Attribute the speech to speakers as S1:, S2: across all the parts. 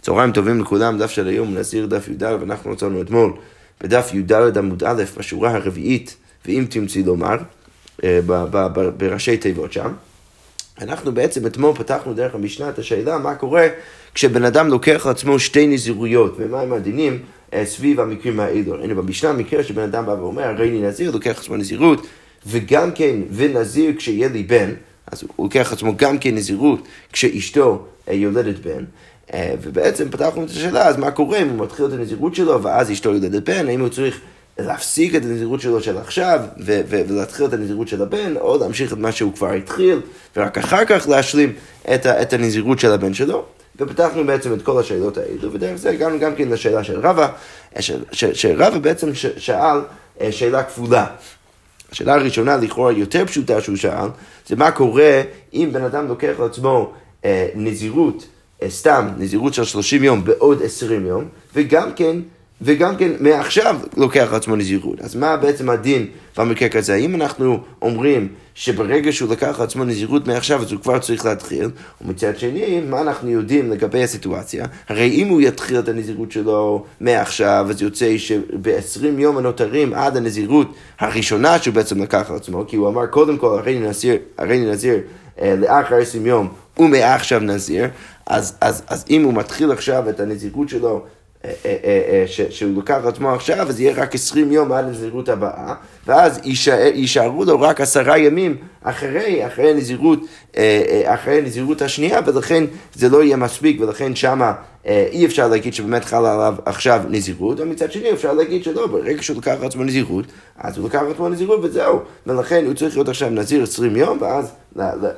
S1: צהריים טובים לכולם, דף של היום נזיר דף י"ד, ואנחנו רצינו אתמול בדף י"ד עמוד א', בשורה הרביעית, ואם תמצאי לומר, אה, בראשי תיבות שם. אנחנו בעצם אתמול פתחנו דרך המשנה את השאלה מה קורה כשבן אדם לוקח לעצמו שתי נזירויות, ומה הם הדינים אה, סביב המקרים האלו. הנה במשנה מקרה שבן אדם בא ואומר, הרי אני נזיר, לוקח לעצמו נזירות, וגם כן, ונזיר כשיהיה לי בן, אז הוא לוקח לעצמו גם כן נזירות כשאשתו אה, יולדת בן. אה, ובעצם פתחנו את השאלה, אז מה קורה אם הוא מתחיל את הנזירות שלו, ואז אשתו יולדת בן, האם הוא צריך להפסיק את הנזירות שלו של עכשיו, ו- ו- ולהתחיל את הנזירות של הבן, או להמשיך את מה שהוא כבר התחיל, ורק אחר כך להשלים את, ה- את הנזירות של הבן שלו. ופתחנו בעצם את כל השאלות האלו, ודרך זה הגענו גם כן לשאלה של רבא, שרבא בעצם ש- שאל אה, שאלה כפולה. השאלה הראשונה, לכאורה יותר פשוטה שהוא שאל, זה מה קורה אם בן אדם לוקח לעצמו אה, נזירות אה, סתם נזירות של 30 יום בעוד 20 יום, וגם כן, וגם כן מעכשיו לוקח לעצמו נזירות. אז מה בעצם הדין במקרה כזה? האם אנחנו אומרים שברגע שהוא לקח לעצמו נזירות מעכשיו אז הוא כבר צריך להתחיל, ומצד שני, מה אנחנו יודעים לגבי הסיטואציה? הרי אם הוא יתחיל את הנזירות שלו מעכשיו, אז יוצא שב-20 יום הנותרים עד הנזירות הראשונה שהוא בעצם לקח לעצמו, כי הוא אמר קודם כל, הרי נזיר, הרי נזיר אה, לאחר 20 יום ומעכשיו נזיר, אז, אז, אז אם הוא מתחיל עכשיו את הנזירות שלו אה, אה, אה, שהוא לוקח עצמו עכשיו, אז יהיה רק 20 יום עד הנזירות הבאה, ואז יישארו לו רק עשרה ימים אחרי, אחרי הנזירות, אחרי הנזירות השנייה, ולכן זה לא יהיה מספיק, ולכן שמה אי אפשר להגיד שבאמת חלה עליו עכשיו נזירות, ומצד שני אפשר להגיד שלא, ברגע שהוא לקח לעצמו נזירות, אז הוא לקח לעצמו נזירות וזהו, ולכן הוא צריך להיות עכשיו נזיר 20 יום, ואז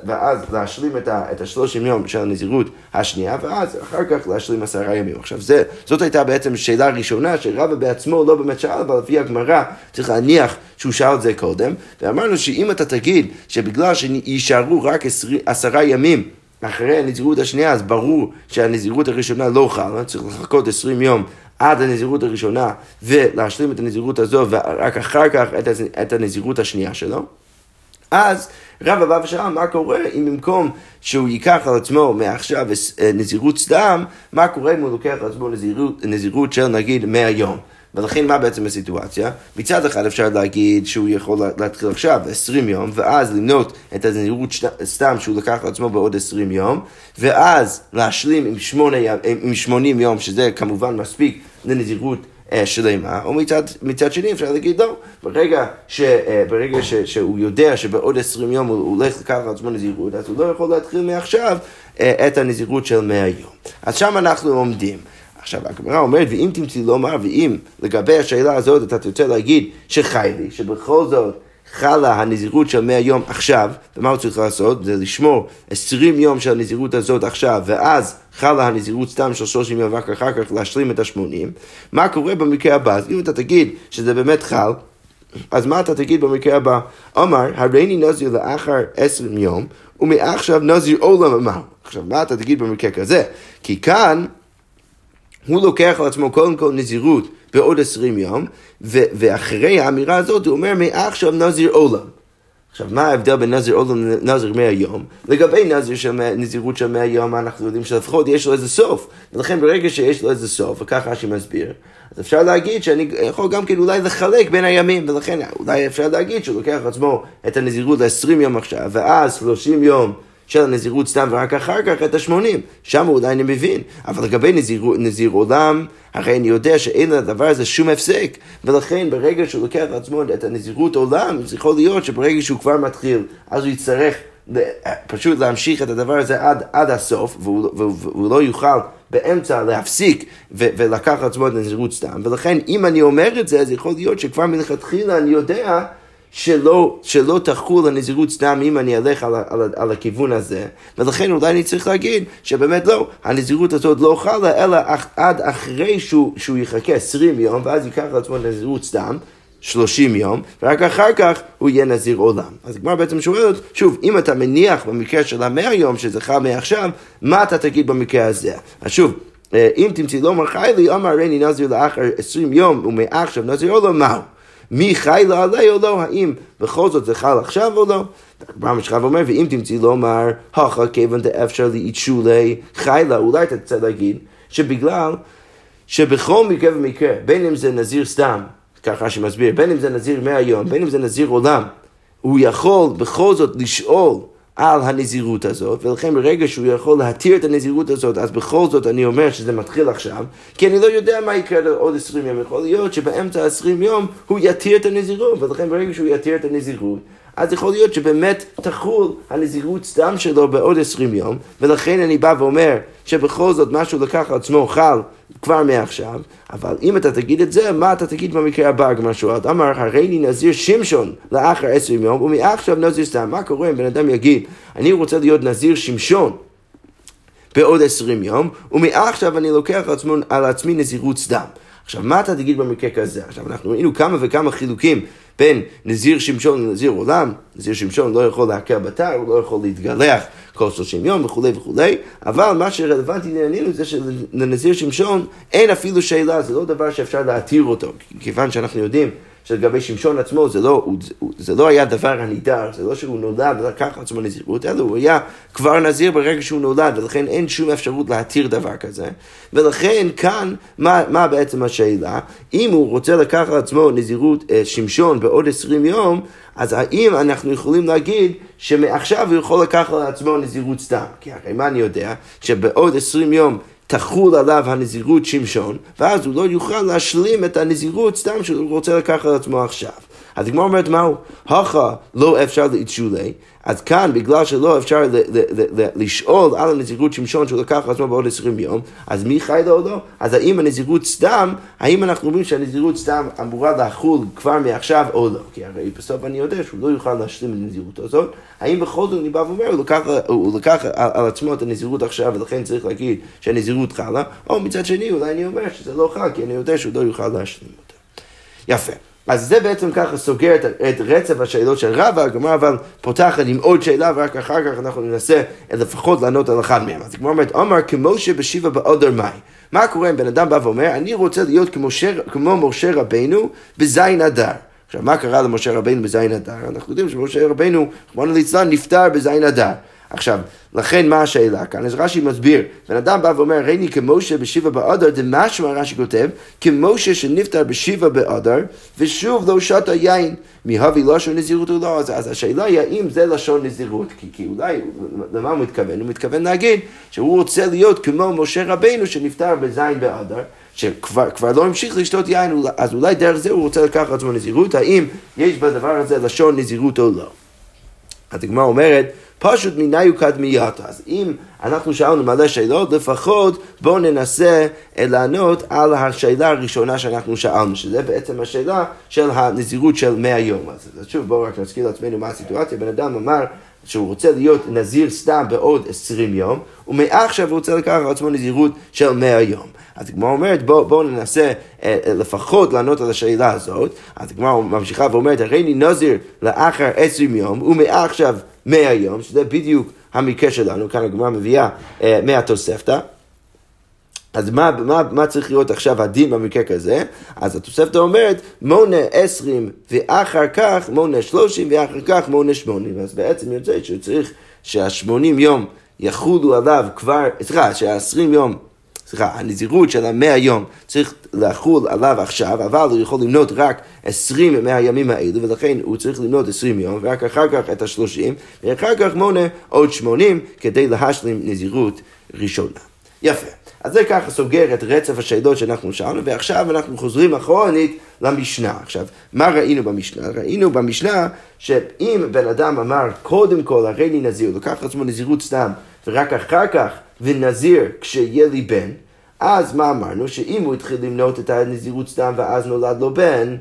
S1: ואז להשלים את השלושים יום של הנזירות השנייה, ואז אחר כך להשלים עשרה ימים. עכשיו, זה, זאת הייתה בעצם שאלה ראשונה, שרבא בעצמו לא באמת שאל, אבל לפי הגמרא צריך להניח שהוא שאל את זה קודם, ואמרנו שאם אתה תגיד שבגלל שיישארו רק עשר, עשרה ימים אחרי הנזירות השנייה, אז ברור שהנזירות הראשונה לא חלה, צריך לחכות עשרים יום עד הנזירות הראשונה ולהשלים את הנזירות הזו ורק אחר כך את הנזירות השנייה שלו. אז רב אבא ושאל מה קורה אם במקום שהוא ייקח על עצמו מעכשיו נזירות סתם, מה קורה אם הוא לוקח על עצמו נזירות, נזירות של נגיד 100 יום. ולכן מה בעצם הסיטואציה? מצד אחד אפשר להגיד שהוא יכול להתחיל עכשיו 20 יום, ואז למנות את הנזירות סתם שהוא לקח לעצמו בעוד 20 יום, ואז להשלים עם, 8, עם 80 יום, שזה כמובן מספיק לנזירות אה, שלמה, או מצד, מצד שני אפשר להגיד לא, ברגע, ש, אה, ברגע ש, שהוא יודע שבעוד עשרים יום הוא הולך לקחת לעצמו נזירות, אז הוא לא יכול להתחיל מעכשיו אה, את הנזירות של מאה יום. אז שם אנחנו עומדים. עכשיו, הגמרא אומרת, ואם תמצאי לומר, ואם לגבי השאלה הזאת אתה תרצה להגיד שחי לי, שבכל זאת חלה הנזירות של 100 יום עכשיו, ומה הוא צריך לעשות? זה לשמור 20 יום של הנזירות הזאת עכשיו, ואז חלה הנזירות סתם של 30 יום, ורק אחר כך להשלים את ה-80. מה קורה במקרה הבא? אז אם אתה תגיד שזה באמת חל, אז מה אתה תגיד במקרה הבא? אמר, הריני נזיר לאחר 20 יום, ומעכשיו נזיר עולם אמר. עכשיו, מה אתה תגיד במקרה כזה? כי כאן... הוא לוקח על עצמו קודם כל נזירות בעוד עשרים יום, ו- ואחרי האמירה הזאת הוא אומר מעכשיו נזיר עולם. עכשיו, מה ההבדל בין נזיר עולם לנזיר מאה יום? לגבי נזיר של נזירות של מאה יום, אנחנו יודעים שלפחות יש לו איזה סוף. ולכן ברגע שיש לו איזה סוף, וככה אשי מסביר, אז אפשר להגיד שאני יכול גם כן אולי לחלק בין הימים, ולכן אולי אפשר להגיד שהוא לוקח עצמו את הנזירות ל-20 יום עכשיו, ואז 30 יום. של הנזירות סתם ורק אחר כך את השמונים. שם אולי אני מבין. אבל לגבי נזיר, נזיר עולם, הרי אני יודע שאין לדבר הזה שום הפסק. ולכן ברגע שהוא לוקח לעצמו את הנזירות עולם, זה יכול להיות שברגע שהוא כבר מתחיל, אז הוא יצטרך פשוט להמשיך את הדבר הזה עד, עד הסוף, והוא, והוא, והוא לא יוכל באמצע להפסיק ו- ולקח לעצמו את הנזירות סתם. ולכן אם אני אומר את זה, אז יכול להיות שכבר מלכתחילה אני יודע שלא, שלא תחול הנזירות סתם אם אני אלך על, על, על הכיוון הזה, ולכן אולי אני צריך להגיד שבאמת לא, הנזירות הזאת לא חלה, אלא עד אחרי שהוא, שהוא יחכה 20 יום, ואז ייקח לעצמו נזירות סתם. 30 יום, ורק אחר כך הוא יהיה נזיר עולם. אז הגמרא בעצם שואלת, שוב, אם אתה מניח במקרה של המאה יום, שזה חל מעכשיו, מה אתה תגיד במקרה הזה? אז שוב, אה, אם תמצאי לא מרחי לי, אמר רני נזיר לאחר 20 יום, ומעכשיו נזיר עולם, מהו? מי חי לו עליה או לא, האם בכל זאת זה חל עכשיו או לא? הגמרא ממשיכה ואומר, ואם תמצאי לומר, הכה כיוון דאפשר לאיתשולי חיילה, אולי אתה תצא להגיד שבגלל שבכל מקרה ומקרה, בין אם זה נזיר סתם, ככה שמסביר, בין אם זה נזיר מהיום, בין אם זה נזיר עולם, הוא יכול בכל זאת לשאול על הנזירות הזאת, ולכן ברגע שהוא יכול להתיר את הנזירות הזאת, אז בכל זאת אני אומר שזה מתחיל עכשיו, כי אני לא יודע מה יקרה עוד עשרים יום. יכול להיות שבאמצע עשרים יום הוא יתיר את הנזירות, ולכן ברגע שהוא יתיר את הנזירות, אז יכול להיות שבאמת תחול הנזירות סתם שלו בעוד עשרים יום, ולכן אני בא ואומר שבכל זאת משהו לקח על עצמו חל כבר מעכשיו, אבל אם אתה תגיד את זה, מה אתה תגיד במקרה הבא, הגמרא שואלת? אמר, הרי לי נזיר שמשון לאחר עשרים יום, ומעכשיו נזיר סתם. מה קורה אם בן אדם יגיד, אני רוצה להיות נזיר שמשון בעוד עשרים יום, ומעכשיו אני לוקח על עצמי נזירות סתם. עכשיו, מה אתה תגיד במקרה כזה? עכשיו, אנחנו ראינו כמה וכמה חילוקים בין נזיר שמשון לנזיר עולם. נזיר שמשון לא יכול להקל בתר, הוא לא יכול להתגלח כל שלושים יום וכולי וכולי, אבל מה שרלוונטי לענייננו זה שלנזיר שמשון אין אפילו שאלה, זה לא דבר שאפשר להתיר אותו, כיוון שאנחנו יודעים שלגבי שמשון עצמו זה לא, זה לא היה דבר הנידר, זה לא שהוא נולד ולקח לעצמו נזירות, אלא הוא היה כבר נזיר ברגע שהוא נולד, ולכן אין שום אפשרות להתיר דבר כזה. ולכן כאן, מה, מה בעצם השאלה? אם הוא רוצה לקחת לעצמו נזירות אה, שמשון בעוד עשרים יום, אז האם אנחנו יכולים להגיד שמעכשיו הוא יכול לקחת לעצמו נזירות סתם? כי הרי מה אני יודע? שבעוד עשרים יום תחול עליו הנזירות שמשון, ואז הוא לא יוכל להשלים את הנזירות סתם שהוא רוצה לקחת על עצמו עכשיו. אז הגמרא אומרת מהו? הכה לא אפשר לאיתשולי, אז כאן בגלל שלא אפשר לשאול על הנזירות שמשון שהוא לקח על עצמו בעוד עשרים יום, אז מי חי לו או לא? אז האם הנזירות סתם, האם אנחנו אומרים שהנזירות סתם אמורה לחול כבר מעכשיו או לא? כי הרי בסוף אני יודע שהוא לא יוכל להשלים את הנזירות הזאת, האם בכל זאת אני בא ואומר, הוא לקח, הוא לקח על, על עצמו את הנזירות עכשיו ולכן צריך להגיד שהנזירות חלה, או מצד שני אולי אני אומר שזה לא חל כי אני יודע שהוא לא יוכל להשלים אותה. יפה. אז זה בעצם ככה סוגר את, את רצף השאלות של רבא, הגמרא אבל פותחת עם עוד שאלה ורק אחר כך אנחנו ננסה לפחות לענות על אחד מהם. אז הגמרא אומרת, אמר כמו שבשיבה באודר מאי. מה קורה אם בן אדם בא ואומר, אני רוצה להיות כמו, שר, כמו משה רבנו בזין אדר. עכשיו, מה קרה למשה רבנו בזין אדר? אנחנו יודעים שמשה רבנו, רחמנא ליצלן, נפטר בזין אדר. עכשיו, לכן מה השאלה כאן? אז רש"י מסביר, בן אדם בא ואומר, ראיני כמשה בשיבה באדר, דמשמע רש"י כותב, כמשה שנפטר בשיבה באדר, ושוב לא שתה יין, מהבי לשון נזירות או לא, אז, אז השאלה היא האם זה לשון נזירות, כי, כי אולי, למה הוא מתכוון? הוא מתכוון להגיד שהוא רוצה להיות כמו משה רבנו שנפטר בזין באדר, שכבר לא המשיך לשתות יין, אז אולי דרך זה הוא רוצה לקחת עצמו נזירות, האם יש בדבר הזה לשון נזירות או לא. הגמרא אומרת, פשוט מניו קדמייתא. אז אם אנחנו שאלנו מלא שאלות, לפחות בואו ננסה לענות על השאלה הראשונה שאנחנו שאלנו, שזה בעצם השאלה של הנזירות של 100 יום. אז שוב, בואו רק נזכיר לעצמנו מה הסיטואציה. בן אדם אמר שהוא רוצה להיות נזיר סתם בעוד 20 יום, ומעכשיו הוא רוצה לקחת על עצמו נזירות של 100 יום. אז הגמרא אומרת, בואו בוא ננסה אה, אה, לפחות לענות על השאלה הזאת. אז הגמרא ממשיכה ואומרת, הרי אני נזיר לאחר 20 יום, ומעכשיו 100 יום, שזה בדיוק המקרה שלנו, כאן הגמרא מביאה אה, מהתוספתא. אז מה, מה, מה צריך להיות עכשיו הדין במקרה כזה? אז התוספתא אומרת, מונה עשרים ואחר כך מונה שלושים ואחר כך מונה שמונים. אז בעצם יוצא שהוא צריך שהשמונים יום יחולו עליו כבר, סליחה, שהעשרים יום סליחה, הנזירות של המאה יום צריך לחול עליו עכשיו, אבל הוא יכול למנות רק עשרים מהימים האלו, ולכן הוא צריך למנות עשרים יום, ורק אחר כך את השלושים, ואחר כך מונה עוד שמונים כדי להשלים נזירות ראשונה. יפה. אז זה ככה סוגר את רצף השאלות שאנחנו שאלנו, ועכשיו אנחנו חוזרים אחורנית למשנה. עכשיו, מה ראינו במשנה? ראינו במשנה שאם בן אדם אמר, קודם כל הרי לי נזיר, לקח לעצמו נזירות סתם, ורק אחר כך ונזיר כשיהיה לי בן, אז מה אמרנו? שאם הוא התחיל למנות את הנזירות סתם ואז נולד לו בן,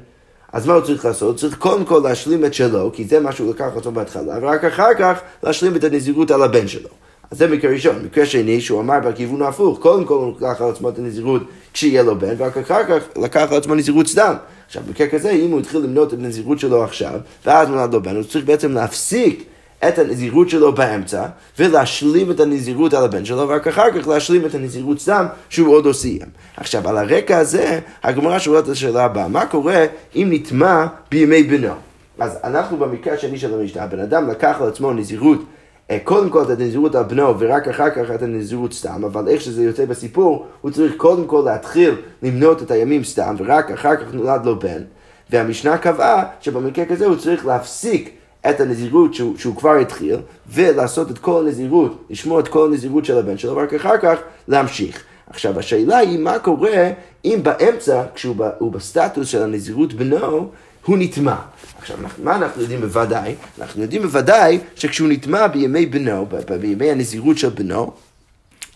S1: אז מה הוא צריך לעשות? צריך קודם כל להשלים את שלו, כי זה מה שהוא לקח אותו בהתחלה, ורק אחר כך להשלים את הנזירות על הבן שלו. אז זה מקרה ראשון. מקרה שני, שהוא אמר בכיוון ההפוך, קודם כל הוא לקח על עצמו את הנזירות כשיהיה לו בן, ורק אחר כך לקח על עצמו נזירות סתם. עכשיו, במקרה כזה, אם הוא התחיל למנות את הנזירות שלו עכשיו, ואז נולד לו בן, הוא צריך בעצם להפסיק את הנזירות שלו באמצע, ולהשלים את הנזירות על הבן שלו, ורק אחר כך להשלים את הנזירות סתם שהוא עוד לא סיים. עכשיו, על הרקע הזה, הגמרא שואלת את השאלה הבאה, מה קורה אם נטמע בימי בנו? אז אנחנו במקרה השני של המשנה, הבן אדם לקח על עצמו נזירות, אה, קודם כל את הנזירות על בנו ורק אחר כך את הנזירות סתם, אבל איך שזה יוצא בסיפור, הוא צריך קודם כל להתחיל למנות את הימים סתם, ורק אחר כך נולד לו בן. והמשנה קבעה שבמקרה כזה הוא צריך להפסיק את הנזירות שהוא, שהוא כבר התחיל, ולעשות את כל הנזירות, לשמור את כל הנזירות של הבן שלו, ורק אחר כך להמשיך. עכשיו, השאלה היא מה קורה אם באמצע, כשהוא בסטטוס של הנזירות בנו, הוא נטמע. עכשיו, מה אנחנו יודעים בוודאי? אנחנו יודעים בוודאי שכשהוא נטמע בימי בנו, בימי הנזירות של בנו,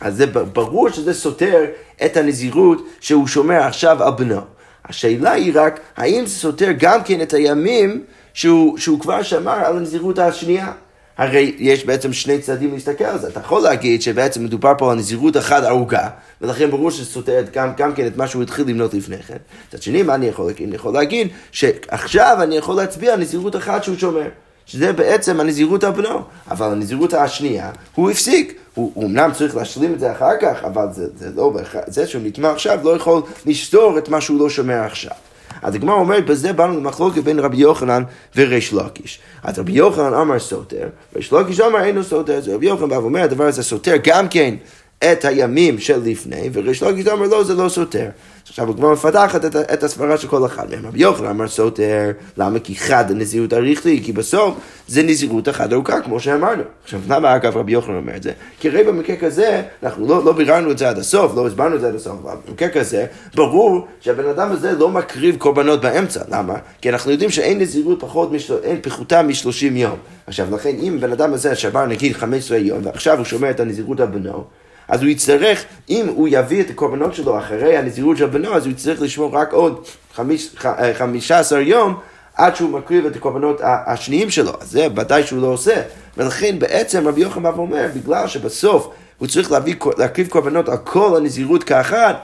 S1: אז זה ברור שזה סותר את הנזירות שהוא שומר עכשיו על בנו. השאלה היא רק, האם זה סותר גם כן את הימים שהוא, שהוא כבר שמר על הנזירות השנייה? הרי יש בעצם שני צדדים להסתכל על זה. אתה יכול להגיד שבעצם מדובר פה על נזירות אחת ארוכה, ולכן ברור שזה סותר גם, גם כן את מה שהוא התחיל למנות לפני כן. מצד שני, מה אני יכול להגיד? אני יכול להגיד שעכשיו אני יכול להצביע על נזירות אחת שהוא שומר. שזה בעצם הנזירות על בנו, אבל הנזירות השנייה, הוא הפסיק. הוא, אמנם צריך להשלים את זה אחר כך, אבל זה, זה לא, זה שהוא נטמע עכשיו לא יכול לסתור את מה שהוא לא שומר עכשיו. אז הגמרא אומרת, בזה באנו למחלוקת בין רבי יוחנן וריש לקיש. אז רבי יוחנן אמר סותר, ריש לקיש אמר אינו סותר, אז רבי יוחנן בא ואומר, הדבר הזה סותר גם כן את הימים של לפני, וריש לקיש אומר, לא, זה לא סותר. עכשיו הגמרא מפתחת את, את הסברה של כל אחד מהם. רבי יוחנן אמר סותר, למה? כי חד הנזירות אריכלי, כי בסוף זה נזירות אחת ארוכה, כמו שאמרנו. עכשיו, למה אגב רבי יוחנן אומר את זה? כי הרי במקרה כזה, אנחנו לא, לא ביררנו את זה עד הסוף, לא הסברנו את זה עד הסוף, אבל במקרה כזה, ברור שהבן אדם הזה לא מקריב קורבנות באמצע. למה? כי אנחנו יודעים שאין נזירות פחות, משל... אין פחותה מ-30 יום. עכשיו, לכן אם בן אדם הזה שבר נגיד 15 יום, ועכשיו הוא שומר את הנזירות על בנו, אז הוא יצטרך, אם הוא יביא את הקורבנות שלו אחרי הנזירות של בנו, אז הוא יצטרך לשמור רק עוד אה, חמישה עשר יום עד שהוא מקריב את הקורבנות השניים שלו. אז זה ודאי שהוא לא עושה. ולכן בעצם רבי יוחנן בא ואומר, בגלל שבסוף הוא צריך להביא, להקריב קורבנות על כל הנזירות כאחת,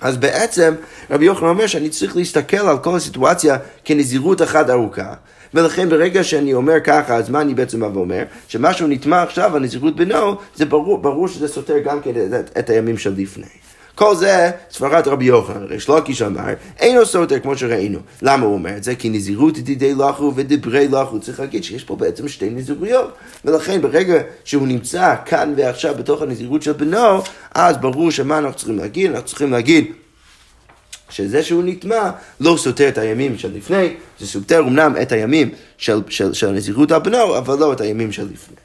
S1: אז בעצם רבי יוחנן אומר שאני צריך להסתכל על כל הסיטואציה כנזירות אחת ארוכה. ולכן ברגע שאני אומר ככה, אז מה אני בעצם בא ואומר? שמשהו נטמע עכשיו, הנזירות בנו, זה ברור, ברור שזה סותר גם כן את, את הימים של לפני. כל זה סברת רבי יוחנן, ריש לקיש אמר, אינו סותר כמו שראינו. למה הוא אומר את זה? כי נזירות דידי לחו ודברי לחו, צריך להגיד שיש פה בעצם שתי נזירויות. ולכן ברגע שהוא נמצא כאן ועכשיו בתוך הנזירות של בנו, אז ברור שמה אנחנו צריכים להגיד? אנחנו צריכים להגיד שזה שהוא נטמע לא סותר את הימים של לפני, זה סותר אמנם את הימים של, של, של נזירות הבנו, אבל לא את הימים של לפני.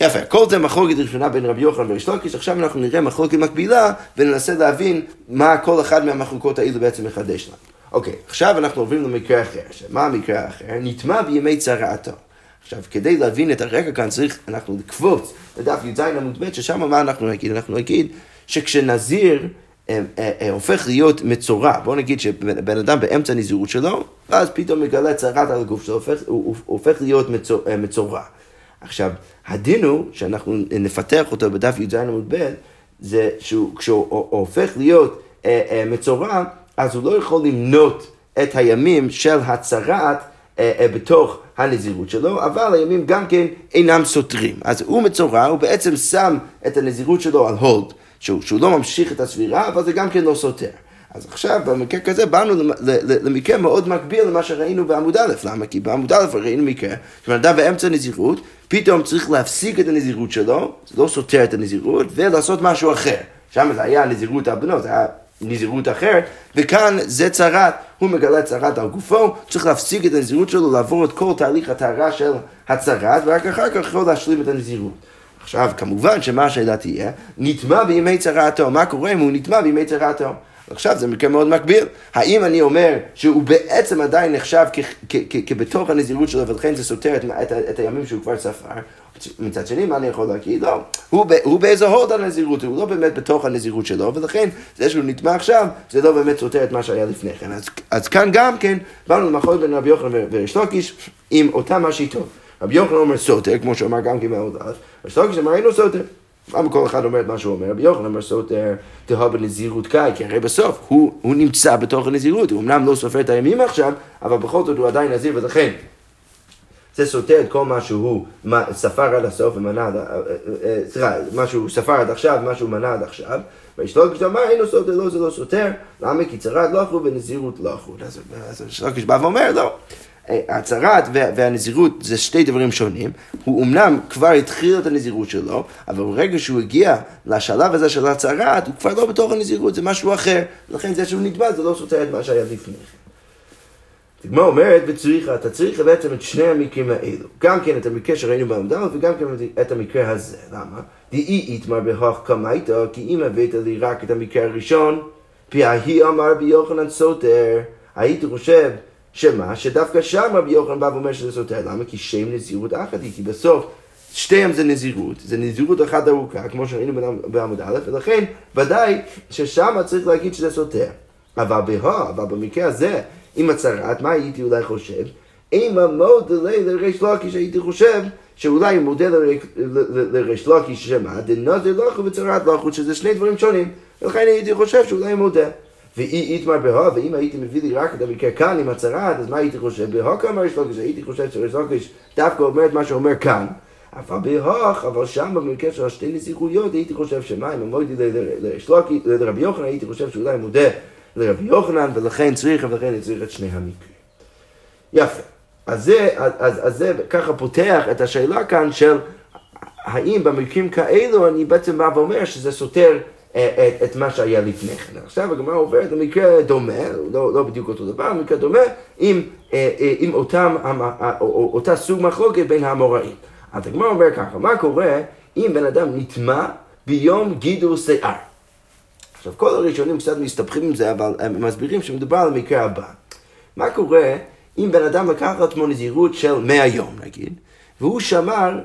S1: יפה, כל זה מחלוקת ראשונה בין רבי יוחנן וריש לקיש, עכשיו אנחנו נראה מחלוקת מקבילה וננסה להבין מה כל אחד מהמחלוקות האלו בעצם מחדש לנו. אוקיי, עכשיו אנחנו עוברים למקרה אחר. מה המקרה האחר? נטמע בימי צרעתו. עכשיו, כדי להבין את הרקע כאן צריך, אנחנו לקפוץ לדף י"ז עמוד ב', ששם מה אנחנו נגיד? אנחנו נגיד שכשנזיר הופך להיות מצורע. בוא נגיד שבן אדם באמצע הנזירות שלו, ואז פתאום מגלה צרת על הגוף שלו, הופך, הוא הופך להיות מצור, מצורע. עכשיו, הדין הוא, שאנחנו נפתח אותו בדף י"ז עמוד ב', זה שכשהוא הופך להיות מצורע, אז הוא לא יכול למנות את הימים של הצרת בתוך הנזירות שלו, אבל הימים גם כן אינם סותרים. אז הוא מצורע, הוא בעצם שם את הנזירות שלו על הולד. שהוא, שהוא לא ממשיך את הסבירה, אבל זה גם כן לא סותר. אז עכשיו, במקרה כזה, באנו למקרה מאוד מקביל למה שראינו בעמוד א', למה? כי בעמוד א' ראינו מקרה, שבן אדם באמצע נזירות, פתאום צריך להפסיק את הנזירות שלו, זה לא סותר את הנזירות, ולעשות משהו אחר. שם זה היה נזירות הבנות, זה היה נזירות אחרת, וכאן זה צרת, הוא מגלה צרת על גופו, צריך להפסיק את הנזירות שלו, לעבור את כל תהליך הטהרה של הצרת, ורק אחר כך יכול להשלים את הנזירות. עכשיו, כמובן שמה השאלה תהיה, נטמע בימי צרעתו, מה קורה אם הוא נטמע בימי צרעתו? עכשיו זה מקרה מאוד מקביל. האם אני אומר שהוא בעצם עדיין נחשב כבתוך הנזירות שלו ולכן זה סותר את, את, את הימים שהוא כבר ספר? מצד שני, מה אני יכול להגיד? לא, הוא, הוא באיזה הוד הנזירות, הוא לא באמת בתוך הנזירות שלו, ולכן זה שהוא נטמע עכשיו, זה לא באמת סותר את מה שהיה לפני כן. אז, אז כאן גם כן, באנו למחול בין רבי יוחנן וריש לקיש עם אותם השיטות. רבי יוחנן אומר סותר, כמו שאמר גם כן מאוד א', ריש לקיש אמר אינו סותר. למה כל אחד אומר את מה שהוא אומר? רבי יוחנן אומר סותר, תהה בנזירות קאי, כי הרי בסוף הוא, הוא נמצא בתוך הנזירות, הוא אמנם לא סופר את הימים עכשיו, אבל בכל זאת הוא עדיין נזיר, ולכן זה סותר את כל מה שהוא ספר עד הסוף ומנה עד, אה, אה, אה, סליחה, מה שהוא ספר עד עכשיו, מה שהוא מנה עד עכשיו. ויש לו כשאמר אינו סותר, לא זה לא סותר, למה כי צרת לא אחו ונזירות לא אחו. אז יש לו כשבא ואומר לא. הצהרת והנזירות זה שתי דברים שונים. הוא אמנם כבר התחיל את הנזירות שלו, אבל ברגע שהוא הגיע לשלב הזה של הצהרת, הוא כבר לא בתוך הנזירות, זה משהו אחר. לכן זה שהוא נטבע זה לא סותר את מה שהיה לפני כן. הגמרא אומרת, וצריך, אתה צריך בעצם את שני המקרים האלו. גם כן את המקרה שראינו בעמדה וגם כן את המקרה הזה. למה? דאי איתמר בהוך קמייתא, כי אם הבאת לי רק את המקרה הראשון, פי ההיא אמר רבי יוחנן סותר, הייתי חושב שמה? שדווקא שם רבי יוחנן בא ואומר שזה סותר. למה? כי שם נזירות אחת היא, כי בסוף שתיהם זה נזירות, זה נזירות אחת ארוכה, כמו שראינו בעמוד א', ולכן ודאי ששם צריך להגיד שזה סותר. אבל בהא, אבל במקרה הזה, עם הצהרת, מה הייתי אולי חושב? אם המודה לריש לוקיש הייתי חושב שאולי מודה לריש לוקיש שמה, דנזר לחו וצהרת לחו, שזה שני דברים שונים, ולכן הייתי חושב שאולי הוא מודה. ואי איתמר בהא, ואם הייתי מביא לי רק את המקרה כאן עם הצהרת, אז מה הייתי חושב? בהא כמה ריש לוקיש, הייתי חושב שריש לוקיש דווקא אומר את מה שאומר כאן. אבל בהוך, אבל שם במקרה של השתי נסיכויות, הייתי חושב שמה, אם אמרתי לרבי יוחנן, הייתי חושב שאולי מודה לרבי יוחנן, ולכן צריך, ולכן צריך את שני המקרים. יפה. אז זה, אז, אז זה ככה פותח את השאלה כאן של האם במקרים כאלו אני בעצם בא ואומר שזה סותר את, את מה שהיה לפני כן. עכשיו הגמרא עוברת למקרה דומה, לא, לא בדיוק אותו דבר, מקרה דומה עם, אה, אה, עם אותם, אותה סוג מחלוקת בין האמוראים. אז הגמרא אומר ככה, מה קורה אם בן אדם נטמע ביום גידול שיער? עכשיו, כל הראשונים קצת מסתבכים עם זה, אבל הם מסבירים שמדובר על המקרה הבא. מה קורה אם בן אדם לקח לעצמו נזירות של 100 יום, נגיד, והוא שמר,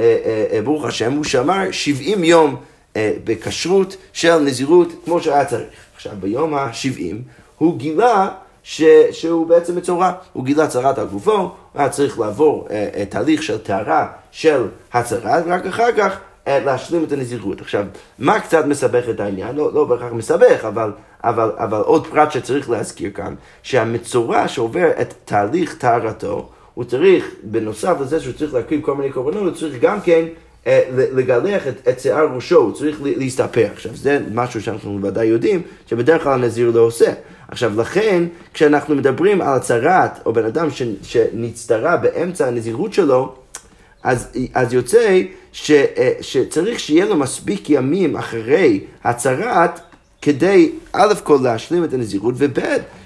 S1: אה, אה, אה, ברוך השם, הוא שמר 70 יום בכשרות של נזירות כמו שהיה צריך. עכשיו, ביום ה-70 הוא גילה ש, שהוא בעצם מצורע. הוא גילה צרת על גופו, הוא היה צריך לעבור אה, אה, תהליך של טהרה של הצהרה, ורק אחר כך אה, להשלים את הנזירות. עכשיו, מה קצת מסבך את העניין? לא, לא בהכרח מסבך, אבל, אבל, אבל עוד פרט שצריך להזכיר כאן, שהמצורע שעובר את תהליך טהרתו, הוא צריך, בנוסף לזה שהוא צריך להקריב כל מיני קורבנות, הוא צריך גם כן אה, לגלח את, את שיער ראשו, הוא צריך להסתפר. עכשיו, זה משהו שאנחנו ודאי יודעים, שבדרך כלל הנזיר לא עושה. עכשיו, לכן, כשאנחנו מדברים על הצהרת, או בן אדם ש, שנצטרה באמצע הנזירות שלו, אז, אז יוצא ש, אה, שצריך שיהיה לו מספיק ימים אחרי הצהרת כדי א' כל להשלים את הנזירות, וב'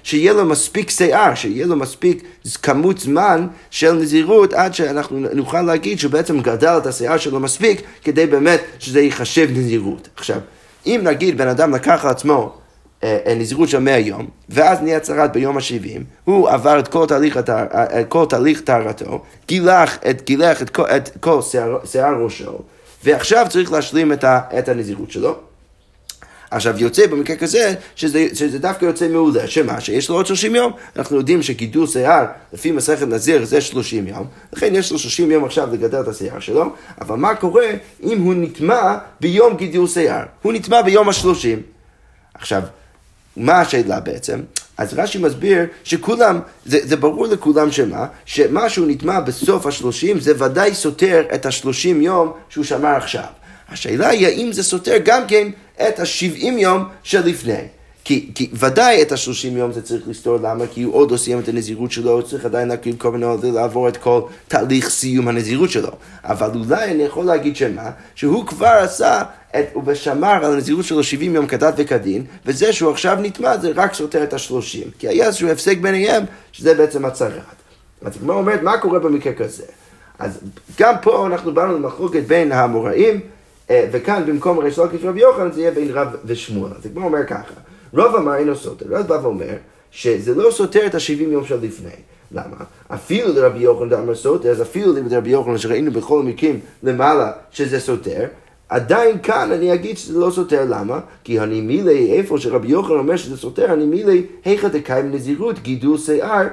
S1: שיהיה לו מספיק שיער, שיהיה לו מספיק כמות זמן של נזירות עד שאנחנו נוכל להגיד שהוא בעצם גדל את השיער שלו מספיק כדי באמת שזה ייחשב נזירות. עכשיו, אם נגיד בן אדם לקח על עצמו אה, אה, נזירות של 100 יום, ואז נהיה צרת ביום ה-70, הוא עבר את כל תהליך, אה, כל תהליך טהרתו, גילח את, גילח את כל, את כל שיער, שיער ראשו, ועכשיו צריך להשלים את, ה, את הנזירות שלו. עכשיו יוצא במקרה כזה, שזה, שזה דווקא יוצא מעולה, שמה? שיש לו עוד 30 יום. אנחנו יודעים שגידול שיער, לפי מסכת נזיר, זה 30 יום, לכן יש לו 30 יום עכשיו לגדל את השיער שלו, אבל מה קורה אם הוא נטמע ביום גידול שיער? הוא נטמע ביום ה-30. עכשיו, מה השאלה בעצם? אז רש"י מסביר שכולם, זה, זה ברור לכולם שמה, שמה שהוא נטמע בסוף השלושים זה ודאי סותר את השלושים יום שהוא שמר עכשיו. השאלה היא האם זה סותר גם כן את השבעים יום שלפני. כי, כי ודאי את השלושים יום זה צריך לסתור, למה? כי הוא עוד לא סיים את הנזירות שלו, הוא צריך עדיין להקריב מיני לעבור את כל תהליך סיום הנזירות שלו. אבל אולי אני יכול להגיד שמה? שהוא כבר עשה את, הוא ושמר על הנזירות שלו 70 יום כדת וכדין, וזה שהוא עכשיו נטמע זה רק סותר את השלושים. כי היה איזשהו הפסק ביניהם, שזה בעצם הצהרת. אז הגמרא אומרת, מה קורה במקרה כזה? אז גם פה אנחנו באנו למחלוקת בין האמוראים, וכאן במקום ריש לוקיש רבי יוחנן זה יהיה בין רב ושמואל. אז הגמרא אומר ככה, רב אמר אינו סותר, רב בא ואומר שזה לא סותר את השבעים יום של לפני. למה? אפילו לרבי יוחנן דאמר סותר, אז אפילו לרבי יוחנן שראינו בכל המקרים למעלה שזה סותר, עדיין כאן אני אגיד שזה לא סותר, למה? כי אני מילי, איפה שרבי יוחנן אומר שזה סותר, אני מילי, היכא דקאי בנזירות, גידול שיער, אה, אה, אה,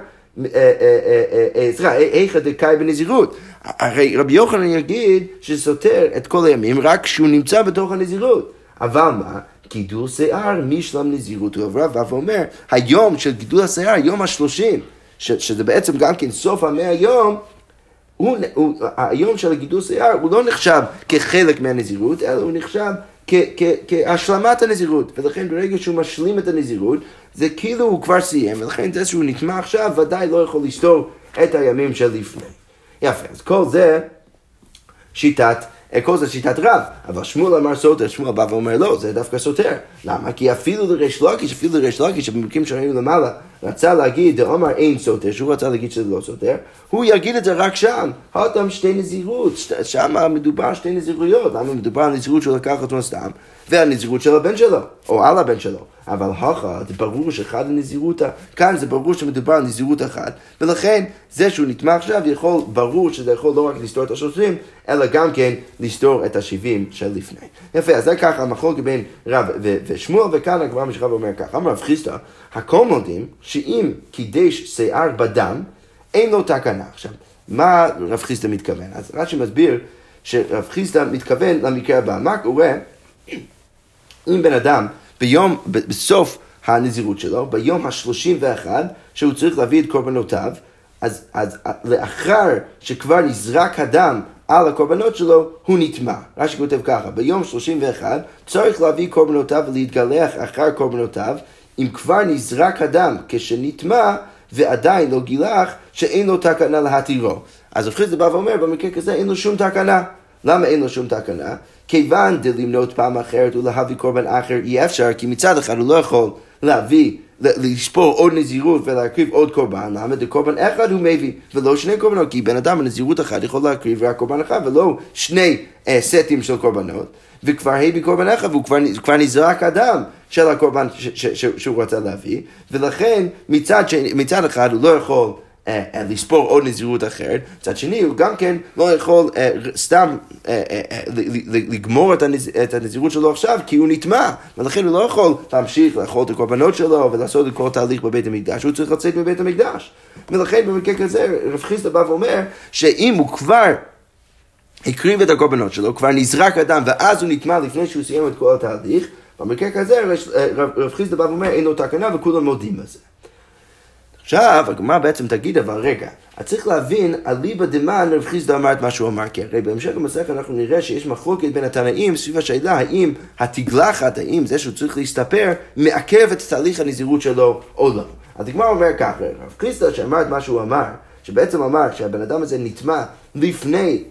S1: סליחה, היכא דקאי בנזירות. הרי רבי יוחנן יגיד שסותר את כל הימים רק כשהוא נמצא בתוך הנזירות. אבל מה? גידול שיער משלם נזירות. הוא בא ואומר, היום של גידול השיער, יום השלושים, שזה בעצם גם כן סוף המאה יום, הוא, הוא, היום של הגידול שיער הוא לא נחשב כחלק מהנזירות, אלא הוא נחשב כהשלמת הנזירות. ולכן ברגע שהוא משלים את הנזירות, זה כאילו הוא כבר סיים, ולכן זה שהוא נטמע עכשיו ודאי לא יכול לסתור את הימים שלפני. יפה, אז כל זה שיטת כל זה שיטת רב, אבל שמואל אמר סותר, שמואל בא ואומר לא, זה דווקא סותר. למה? כי אפילו לריש לוקיש, אפילו לריש לוקיש, שבמקרים שראינו למעלה, רצה להגיד, דאמר אין סותר, שהוא רצה להגיד שזה לא סותר, הוא יגיד את זה רק שם, הותם שתי נזירות, שם מדובר שתי נזירויות, למה מדובר על נזירות שהוא לקח אותו סתם, ועל נזירות של הבן שלו, או על הבן שלו. אבל הכה, זה ברור שאחד הנזירותא, כאן זה ברור שמדובר על נזירות אחת, ולכן זה שהוא נטמע עכשיו יכול, ברור שזה יכול לא רק לסתור את השלושים, אלא גם כן לסתור את השבעים של לפני. יפה, אז זה ככה המחלוקת בין רב ושמואל, וכאן הגמרא משכב ואומר ככה, אמר רב חיסטה, הכל מודים שאם קידש שיער בדם, אין לו תקנה. עכשיו, מה רב חיסטה מתכוון? אז רש"י מסביר שרב חיסטה מתכוון למקרה הבא. מה קורה אם בן אדם ביום, בסוף הנזירות שלו, ביום השלושים ואחד, שהוא צריך להביא את קורבנותיו, אז, אז לאחר שכבר נזרק הדם על הקורבנות שלו, הוא נטמע. רש"י כותב ככה, ביום 31 צריך להביא קורבנותיו ולהתגלח אחר קורבנותיו, אם כבר נזרק הדם כשנטמע ועדיין לא גילח, שאין לו תקנה להתירו. אז רב חיסדא בא ואומר, במקרה כזה אין לו שום תקנה. למה אין לו שום תקנה? כיוון דלמנות פעם אחרת ולהביא קורבן אחר אי אפשר, כי מצד אחד הוא לא יכול להביא, לספור עוד נזירות ולהקריב עוד קורבן, למה? דקורבן אחד הוא מביא, ולא שני קורבנות, כי בן אדם בנזירות אחת יכול להקריב רק קורבן אחד, ולא שני אה, סטים של קורבנות, וכבר הביא קורבן אחד, והוא כבר, כבר נזרק הדם של הקורבן ש, ש, ש, שהוא רצה להביא, ולכן מצד, ש, מצד אחד הוא לא יכול לספור עוד נזירות אחרת, מצד שני הוא גם כן לא יכול אה, סתם לגמור את הנזירות שלו עכשיו כי הוא נטמע, ולכן הוא לא יכול להמשיך לאכול את הקורבנות שלו ולעשות את כל התהליך בבית המקדש, הוא צריך לצאת מבית המקדש. ולכן במקרה כזה רב חיסטה בא ואומר שאם הוא כבר הקריב את הקורבנות שלו, כבר נזרק הדם ואז הוא נטמע לפני שהוא סיים את כל התהליך, במקרה כזה רב חיסטה בא ואומר אין לו תקנה וכולם מודים בזה. עכשיו, הגמרא בעצם תגיד, אבל רגע, אז צריך להבין, אליבא דמן רב חיסדא אמר את מה שהוא אמר, כי הרי בהמשך המסכת אנחנו נראה שיש מחלוקת בין התנאים סביב השאלה האם התגלחת, האם זה שהוא צריך להסתפר, מעכב את תהליך הנזירות שלו או לא. אז הגמרא אומר כך, רב חיסדא שאמר את מה שהוא אמר, שבעצם אמר שהבן אדם הזה נטמע לפני,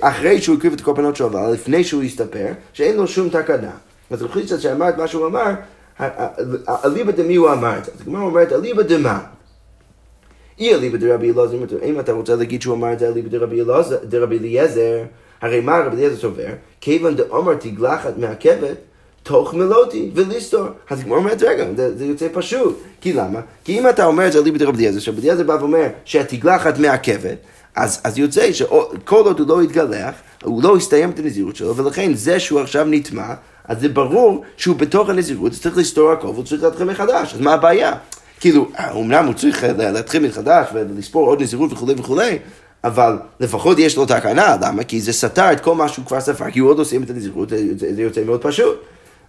S1: אחרי שהוא הקריב את הקורבנות שלו, אבל לפני שהוא הסתפר, שאין לו שום תקנה. אז רב חיסדא שאמר את מה שהוא אמר, אליבא דמי הוא אמר את זה. אז הגמרא אומרת, אליבא דמה. אי אליבא דרבי אלעזר, אם אתה רוצה להגיד שהוא אמר את זה אליבא דרבי אליעזר, הרי מה רבי אליעזר סובר? כיוון דאמר תגלחת מעכבת, תוך מלותי וליסטור. אז הגמרא אומרת, רגע, זה, זה יוצא פשוט. כי למה? כי אם אתה אומר את זה אליבא דרבי אליעזר, שרבי אליעזר בא ואומר שהתגלחת מעכבת, אז, אז יוצא שכל עוד הוא לא יתגלח, הוא לא יסתיים את הנזירות שלו, ולכן זה שהוא עכשיו נטמע, אז זה ברור שהוא בתוך הנזירות, צריך לסתור הכל, והוא צריך להתחיל מחדש, אז מה הבעיה? כאילו, אמנם הוא צריך להתחיל מחדש ולספור עוד נזירות וכולי וכולי, אבל לפחות יש לו תקנה, למה? כי זה סתר את כל מה שהוא כבר ספר, כי הוא עוד סיים את הנזירות, זה יוצא מאוד פשוט.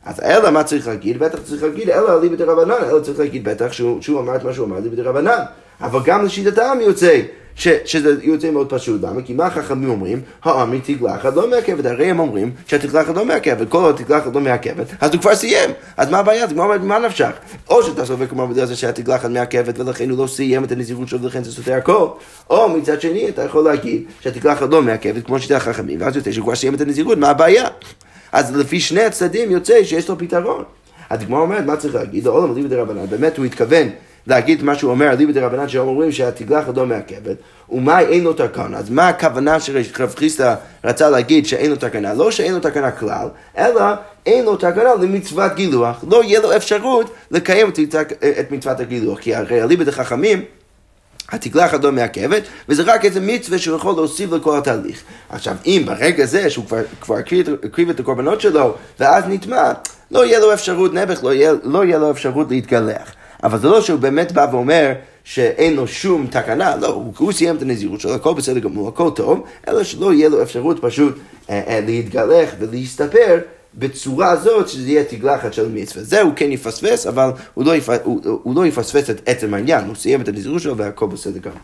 S1: אז אלא מה צריך להגיד? בטח צריך להגיד אלא אליבא דרבנן, אלא צריך להגיד בטח שהוא, שהוא אמר את מה שהוא אמר אליבא דרבנן. אבל גם לשיטתם יוצא ש, שזה יוצא מאוד פשוט. למה? כי מה החכמים אומרים? האמרי תגלחת לא מעכבת. הרי הם אומרים שהתגלחת לא מעכבת. כל עוד התגלחת לא מעכבת, אז הוא כבר סיים. אז מה הבעיה? אז אומרת, מה נפשך? או שאתה סובר כמו בדרך זה שהתגלחת מעכבת ולכן הוא לא סיים את הנזירות שלו ולכן זה סותר הכל. או מצד שני אתה יכול להגיד שהתגלחת לא מעכבת כמו שיטת החכמים, ואז יוצא שהוא כבר סיים את הנזירות, מה הבעיה? אז לפי שני הצדדים יוצא שיש לו פתרון. הדגמר אומרת, מה צריך להגיד? העולם אליבא דרבנן, באמת הוא התכוון להגיד מה שהוא אומר, אליבא דרבנן, שהם אומרים שהתגלחת לא מעכבת, ומה אין לו תקנה? אז מה הכוונה שרב חיסטה רצה להגיד שאין לו תקנה? לא שאין לו תקנה כלל, אלא אין לו תקנה למצוות גילוח. לא יהיה לו אפשרות לקיים את מצוות הגילוח, כי הרי אליבא דחכמים התגלחת לא מעכבת, וזה רק איזה מצווה שהוא יכול להוסיף לכל התהליך. עכשיו, אם ברגע זה שהוא כבר, כבר הקריב את הקורבנות שלו, ואז נטמע, לא יהיה לו אפשרות נעבך, לא לא יהיה לו אפשרות להתגלח. אבל זה לא שהוא באמת בא ואומר שאין לו שום תקנה, לא, הוא, הוא סיים את הנזירות שלו, הכל בסדר גמור, הכל טוב, אלא שלא יהיה לו אפשרות פשוט אה, אה, להתגלח ולהסתפר בצורה הזאת שזה יהיה תגלחת של מצווה. זה הוא כן יפספס, אבל הוא לא, יפ... הוא, הוא לא יפספס את עצם העניין, הוא סיים את הנזירות שלו והכל בסדר גמור.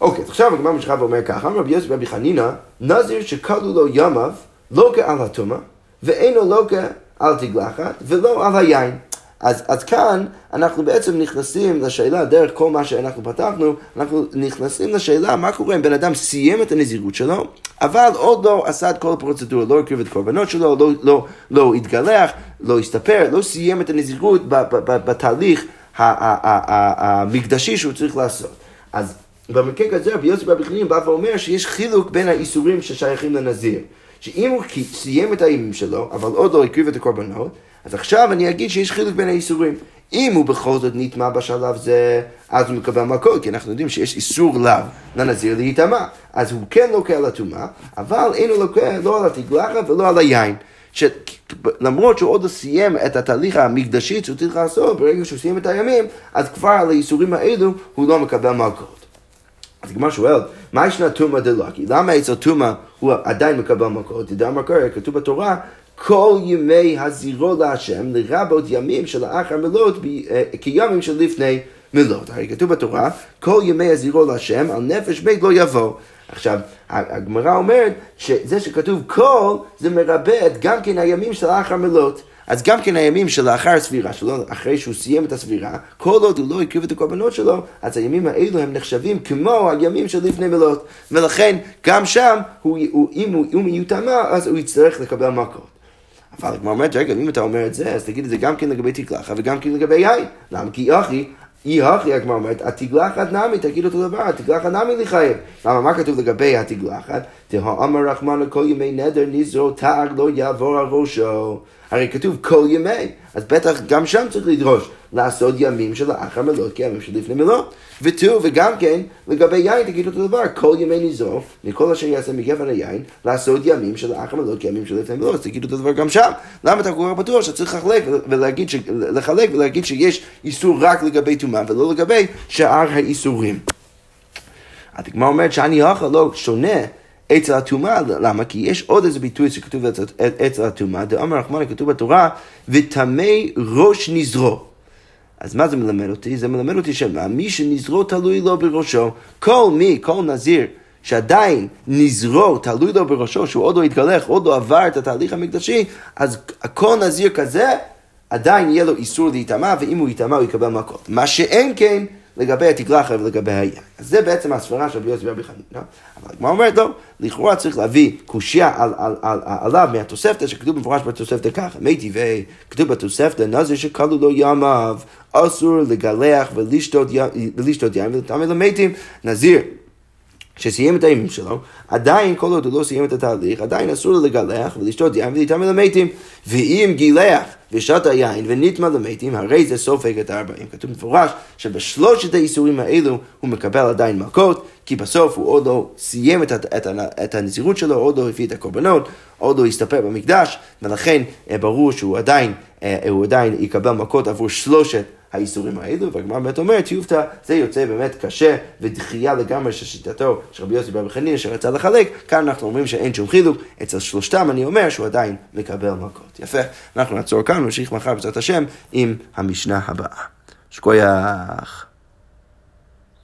S1: אוקיי, אז עכשיו הגמרא משחק ואומר ככה, אמר רבי יוסף רבי חנינא, נזיר שכלו לו ימיו, לא כעל הטומאה, ואינו לא כעל תגלחת, ולא על היין. אז, אז כאן אנחנו בעצם נכנסים לשאלה, דרך כל מה שאנחנו פתחנו, אנחנו נכנסים לשאלה מה קורה אם בן אדם סיים את הנזירות שלו, אבל עוד לא עשה את כל הפרוצדורה, לא הקריב את קורבנות שלו, לא, לא, לא התגלח, לא הסתפר, לא סיים את הנזירות בתהליך המקדשי שהוא צריך לעשות. אז במקרה כזה רבי יוסי ברבי חנין בא ואומר שיש חילוק בין האיסורים ששייכים לנזיר. שאם הוא סיים את הימים שלו, אבל עוד לא הקריב את הקורבנות, אז עכשיו אני אגיד שיש חילוק בין האיסורים. אם הוא בכל זאת נטמע בשלב זה, אז הוא מקבל מכות, כי אנחנו יודעים שיש איסור לאו לנזיר להיטמע. אז הוא כן לוקח על הטומאה, אבל אין הוא לוקח לא על התגלחת ולא על היין. שלמרות שהוא עוד לא סיים את התהליך המקדשי שהוא צריך לעשות, ברגע שהוא סיים את הימים, אז כבר על האיסורים האלו הוא לא מקבל מכות. אז הגמר שואל, מה ישנה טומאה דלקי? למה אצל טומאה הוא עדיין מקבל מכות? תדע מה קורה, כתוב בתורה, כל ימי הזירו להשם, לרבות ימים שלאחר מלות אה, כימים של לפני מלות. הרי כתוב בתורה, כל ימי הזירו להשם, על נפש בית לא יבוא. עכשיו, הגמרא אומרת שזה שכתוב כל, זה מרבד גם כן הימים של האחר מלות. אז גם כן הימים שלאחר הסבירה שלו, אחרי שהוא סיים את הסבירה, כל עוד הוא לא הקריב את הקורבנות שלו, אז הימים האלו הם נחשבים כמו הימים של לפני מלות. ולכן, גם שם, הוא, הוא, אם הוא, הוא יוטמע, אז הוא יצטרך לקבל מכות. אבל כמו אומרת, רגע, אם אתה אומר את זה, אז תגיד את זה גם כן לגבי תקלחה וגם כן לגבי יין. למה? כי אחי, אי הכי, הגמרא אומרת, התגלחת נמי, תגיד אותו דבר, התגלחת נמי לחייב. למה, מה כתוב לגבי התגלחת? אמר רחמנא כל ימי נדר נזרו תג לא יעבור על ראשו. הרי כתוב כל ימי, אז בטח גם שם צריך לדרוש לעשות ימים של האחר מלות כימים של לפני מלות. ותראו, וגם כן, לגבי יין תגיד אותו דבר, כל ימי נזרו, מכל אשר יעשה מגפן היין, לעשות ימים של האחר מלות כימים של לפני מלות, אז תגיד אותו דבר גם שם. למה אתה כל כך בטוח שצריך לחלק ולהגיד, ש... לחלק ולהגיד שיש איסור רק לגבי טומאה ולא לגבי שאר האיסורים. הדגמר אומרת שאני האחר לא שונה אצל הטומאה, למה? כי יש עוד איזה ביטוי שכתוב אצל הטומאה, דאמר רחמנה כתוב בתורה, וטמא ראש נזרו. אז מה זה מלמד אותי? זה מלמד אותי שמה? מי שנזרו תלוי לו בראשו. כל מי, כל נזיר, שעדיין נזרו תלוי לו בראשו, שהוא עוד לא התגלח, עוד לא עבר את התהליך המקדשי, אז כל נזיר כזה, עדיין יהיה לו איסור להיטמע, ואם הוא ייטמע הוא יקבל מכות. מה שאין כן, לגבי התגלחה ולגבי היין. אז זה בעצם הסברה של רבי יוסי ורבי חנינא. לא? אבל הגמרא אומרת לו, לכאורה צריך להביא קושייה על, על, על, עליו מהתוספתא, שכתוב במפורש בתוספתא ככה, מי טבעי, כתוב בתוספתא, נזר שכלו לו ימיו, אסור לגלח ולשתות יין ולטעמי למתים, נזיר. שסיים את הימים שלו, עדיין כל עוד הוא לא סיים את התהליך, עדיין אסור לו לגלח ולשתות יין ולהתאמן למתים. ואם גילח ושתה יין ונטמע למתים, הרי זה סופג את הארבעים. כתוב מפורש שבשלושת האיסורים האלו הוא מקבל עדיין מכות, כי בסוף הוא עוד לא סיים את, את, את, את הנזירות שלו, עוד לא הביא את הקורבנות, עוד לא הסתפר במקדש, ולכן אה, ברור שהוא עדיין, אה, הוא עדיין יקבל מכות עבור שלושת האיסורים האלו, והגמרא באמת אומרת, יופתא, זה יוצא באמת קשה ודחייה לגמרי של שיטתו של רבי יוסי בר חנין שרצה לחלק, כאן אנחנו אומרים שאין שום חילוק, אצל שלושתם אני אומר שהוא עדיין מקבל מכות. יפה, אנחנו נעצור כאן, נמשיך מחר בעזרת השם עם המשנה הבאה. שקוייך.